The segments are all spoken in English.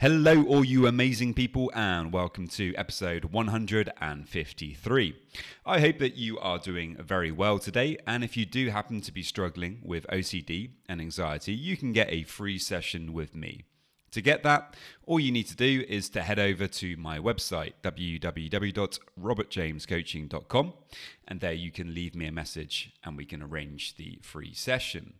Hello, all you amazing people, and welcome to episode 153. I hope that you are doing very well today. And if you do happen to be struggling with OCD and anxiety, you can get a free session with me. To get that, all you need to do is to head over to my website, www.robertjamescoaching.com, and there you can leave me a message and we can arrange the free session.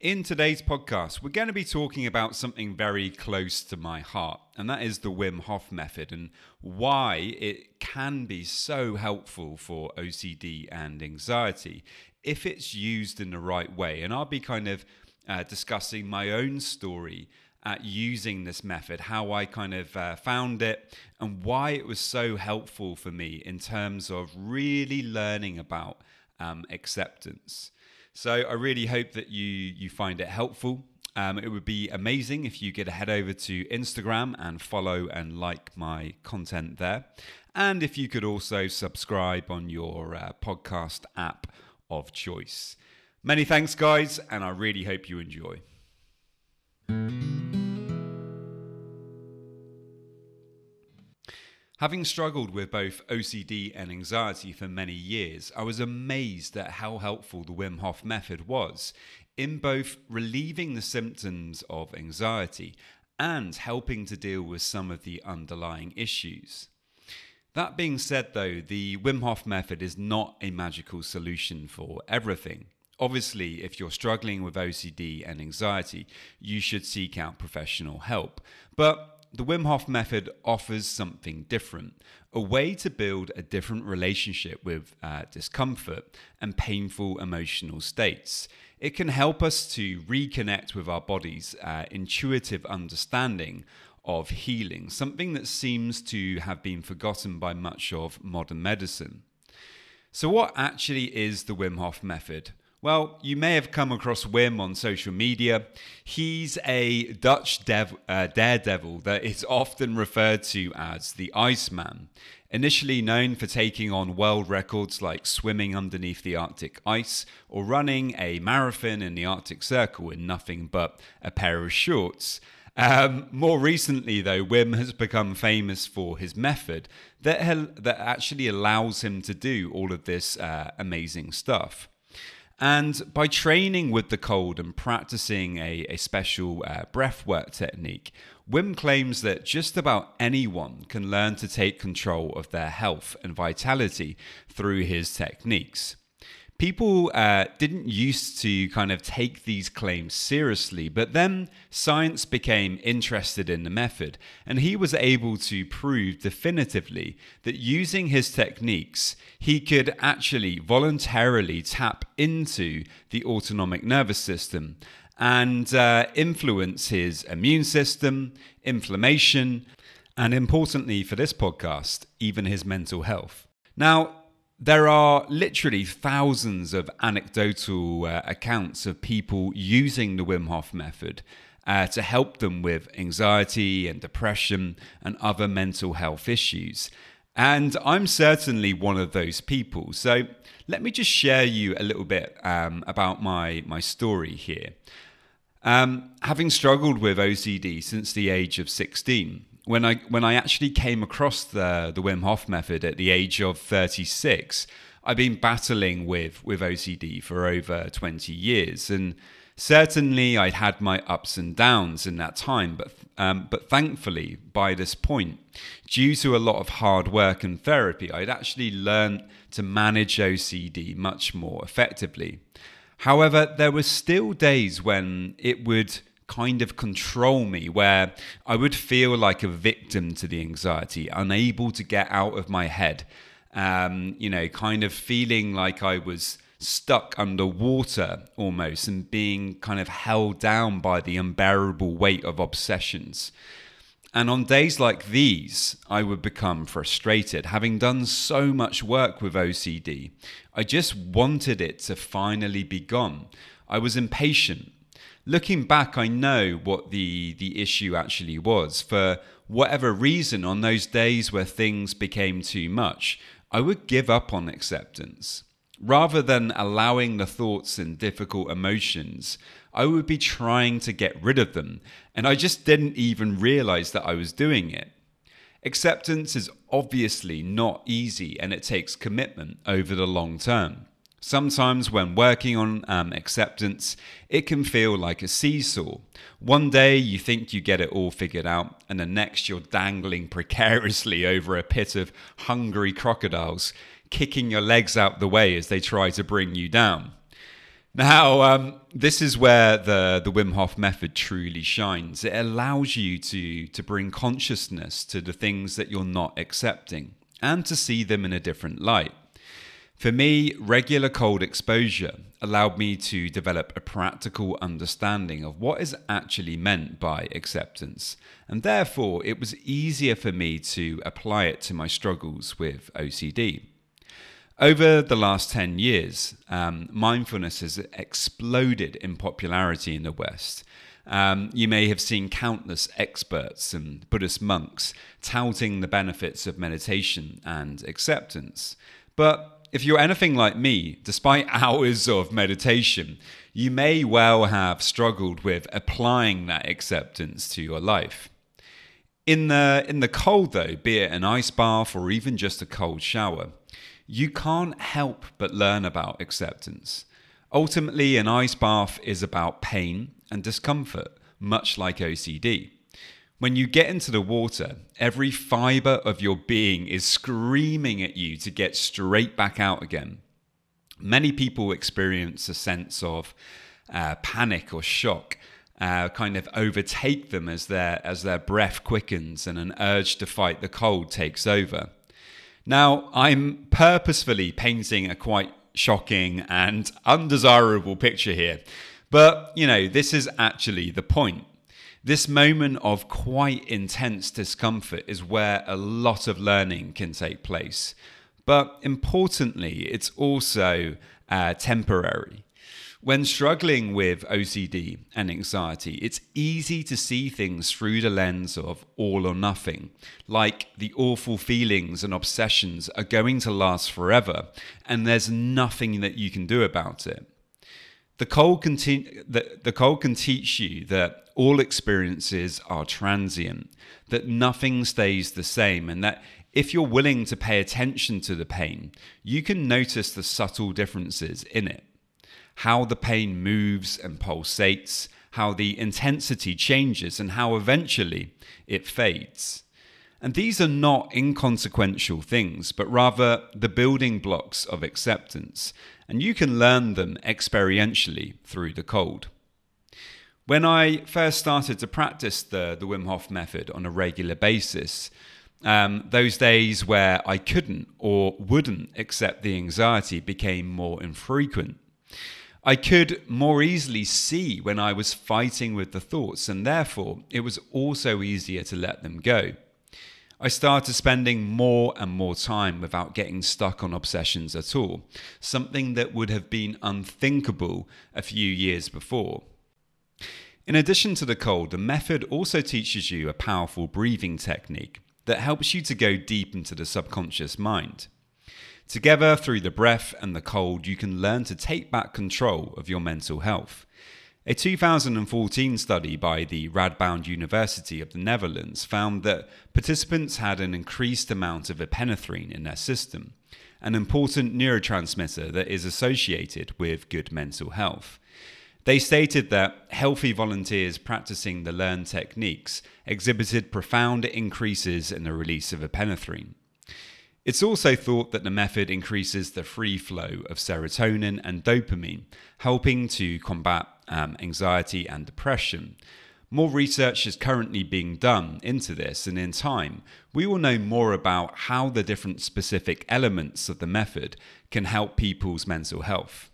In today's podcast, we're going to be talking about something very close to my heart, and that is the Wim Hof method and why it can be so helpful for OCD and anxiety if it's used in the right way. And I'll be kind of uh, discussing my own story at using this method, how I kind of uh, found it, and why it was so helpful for me in terms of really learning about um, acceptance. So I really hope that you you find it helpful. Um, it would be amazing if you could head over to Instagram and follow and like my content there. And if you could also subscribe on your uh, podcast app of choice. Many thanks, guys, and I really hope you enjoy. Having struggled with both OCD and anxiety for many years, I was amazed at how helpful the Wim Hof method was in both relieving the symptoms of anxiety and helping to deal with some of the underlying issues. That being said, though, the Wim Hof method is not a magical solution for everything. Obviously, if you're struggling with OCD and anxiety, you should seek out professional help. But the Wim Hof method offers something different a way to build a different relationship with uh, discomfort and painful emotional states. It can help us to reconnect with our body's uh, intuitive understanding of healing, something that seems to have been forgotten by much of modern medicine. So, what actually is the Wim Hof method? Well, you may have come across Wim on social media. He's a Dutch dev- uh, daredevil that is often referred to as the Iceman. Initially known for taking on world records like swimming underneath the Arctic ice or running a marathon in the Arctic Circle in nothing but a pair of shorts. Um, more recently, though, Wim has become famous for his method that, ha- that actually allows him to do all of this uh, amazing stuff. And by training with the cold and practicing a, a special uh, breathwork technique, Wim claims that just about anyone can learn to take control of their health and vitality through his techniques people uh, didn't used to kind of take these claims seriously, but then science became interested in the method, and he was able to prove definitively that using his techniques, he could actually voluntarily tap into the autonomic nervous system and uh, influence his immune system, inflammation, and importantly for this podcast, even his mental health. Now, there are literally thousands of anecdotal uh, accounts of people using the Wim Hof method uh, to help them with anxiety and depression and other mental health issues. And I'm certainly one of those people. So let me just share you a little bit um, about my, my story here. Um, having struggled with OCD since the age of 16, when I when I actually came across the the Wim Hof method at the age of 36, I've been battling with with OCD for over 20 years, and certainly I'd had my ups and downs in that time. But um, but thankfully, by this point, due to a lot of hard work and therapy, I'd actually learned to manage OCD much more effectively. However, there were still days when it would kind of control me, where I would feel like a victim to the anxiety, unable to get out of my head. Um, you know, kind of feeling like I was stuck underwater almost and being kind of held down by the unbearable weight of obsessions. And on days like these, I would become frustrated. Having done so much work with OCD, I just wanted it to finally be gone. I was impatient. Looking back, I know what the, the issue actually was. For whatever reason, on those days where things became too much, I would give up on acceptance. Rather than allowing the thoughts and difficult emotions, I would be trying to get rid of them, and I just didn't even realize that I was doing it. Acceptance is obviously not easy and it takes commitment over the long term. Sometimes, when working on um, acceptance, it can feel like a seesaw. One day you think you get it all figured out, and the next you're dangling precariously over a pit of hungry crocodiles, kicking your legs out the way as they try to bring you down. Now, um, this is where the, the Wim Hof method truly shines. It allows you to, to bring consciousness to the things that you're not accepting and to see them in a different light. For me, regular cold exposure allowed me to develop a practical understanding of what is actually meant by acceptance, and therefore it was easier for me to apply it to my struggles with OCD. Over the last 10 years, um, mindfulness has exploded in popularity in the West. Um, you may have seen countless experts and Buddhist monks touting the benefits of meditation and acceptance. But if you're anything like me, despite hours of meditation, you may well have struggled with applying that acceptance to your life. In the, in the cold, though, be it an ice bath or even just a cold shower, you can't help but learn about acceptance. Ultimately, an ice bath is about pain and discomfort, much like OCD. When you get into the water, every fiber of your being is screaming at you to get straight back out again. Many people experience a sense of uh, panic or shock uh, kind of overtake them as their as their breath quickens and an urge to fight the cold takes over. Now, I'm purposefully painting a quite shocking and undesirable picture here, but you know, this is actually the point. This moment of quite intense discomfort is where a lot of learning can take place. But importantly, it's also uh, temporary. When struggling with OCD and anxiety, it's easy to see things through the lens of all or nothing, like the awful feelings and obsessions are going to last forever, and there's nothing that you can do about it. The cold, can te- the, the can teach you that all experiences are transient, that nothing stays the same, and that if you're willing to pay attention to the pain, you can notice the subtle differences in it how the pain moves and pulsates, how the intensity changes, and how eventually it fades. And these are not inconsequential things, but rather the building blocks of acceptance, and you can learn them experientially through the cold. When I first started to practice the, the Wim Hof method on a regular basis, um, those days where I couldn't or wouldn't accept the anxiety became more infrequent. I could more easily see when I was fighting with the thoughts, and therefore it was also easier to let them go. I started spending more and more time without getting stuck on obsessions at all, something that would have been unthinkable a few years before. In addition to the cold, the method also teaches you a powerful breathing technique that helps you to go deep into the subconscious mind. Together, through the breath and the cold, you can learn to take back control of your mental health. A 2014 study by the Radboud University of the Netherlands found that participants had an increased amount of epinephrine in their system, an important neurotransmitter that is associated with good mental health. They stated that healthy volunteers practicing the learned techniques exhibited profound increases in the release of epinephrine. It's also thought that the method increases the free flow of serotonin and dopamine, helping to combat um, anxiety and depression. More research is currently being done into this, and in time, we will know more about how the different specific elements of the method can help people's mental health.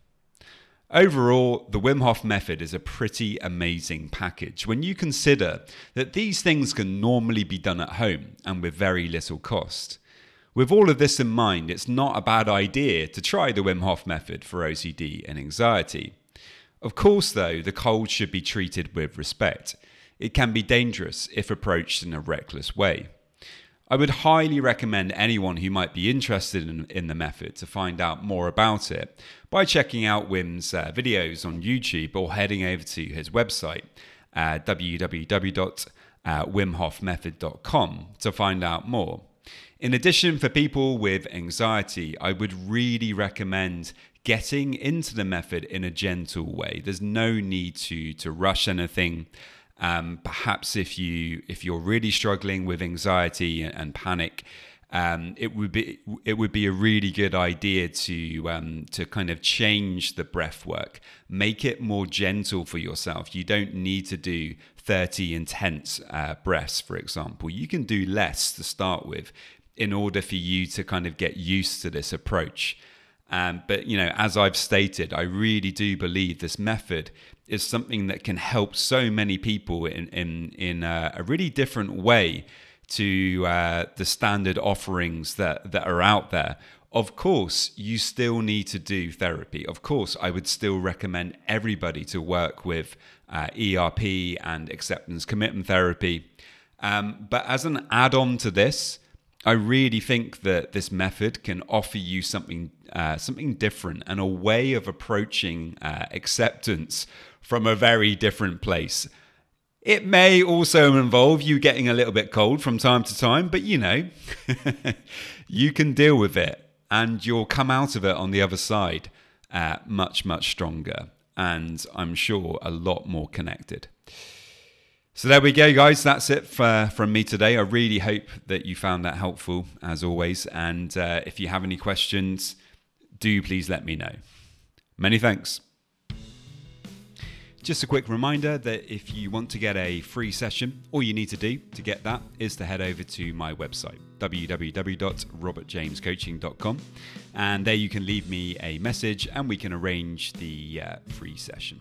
Overall, the Wim Hof method is a pretty amazing package when you consider that these things can normally be done at home and with very little cost. With all of this in mind, it's not a bad idea to try the Wim Hof method for OCD and anxiety. Of course, though, the cold should be treated with respect. It can be dangerous if approached in a reckless way. I would highly recommend anyone who might be interested in, in the method to find out more about it by checking out Wim's uh, videos on YouTube or heading over to his website, uh, www.wimhofmethod.com, to find out more. In addition, for people with anxiety, I would really recommend getting into the method in a gentle way. There's no need to to rush anything. Um, perhaps if you if you're really struggling with anxiety and, panic, um, it would be it would be a really good idea to um, to kind of change the breath work, make it more gentle for yourself. You don't need to do 30 intense uh, breaths, for example. You can do less to start with in order for you to kind of get used to this approach. Um, but you know, as I've stated, I really do believe this method is something that can help so many people in in in a, a really different way to uh, the standard offerings that that are out there. Of course, you still need to do therapy. Of course, I would still recommend everybody to work with uh, ERP and acceptance commitment therapy. Um, but as an add-on to this, I really think that this method can offer you something uh, something different and a way of approaching uh, acceptance from a very different place. It may also involve you getting a little bit cold from time to time, but you know, you can deal with it and you'll come out of it on the other side uh, much, much stronger and I'm sure a lot more connected. So there we go, guys. That's it for, from me today. I really hope that you found that helpful, as always. And uh, if you have any questions, do please let me know. Many thanks. Just a quick reminder that if you want to get a free session, all you need to do to get that is to head over to my website, www.robertjamescoaching.com. And there you can leave me a message and we can arrange the uh, free session.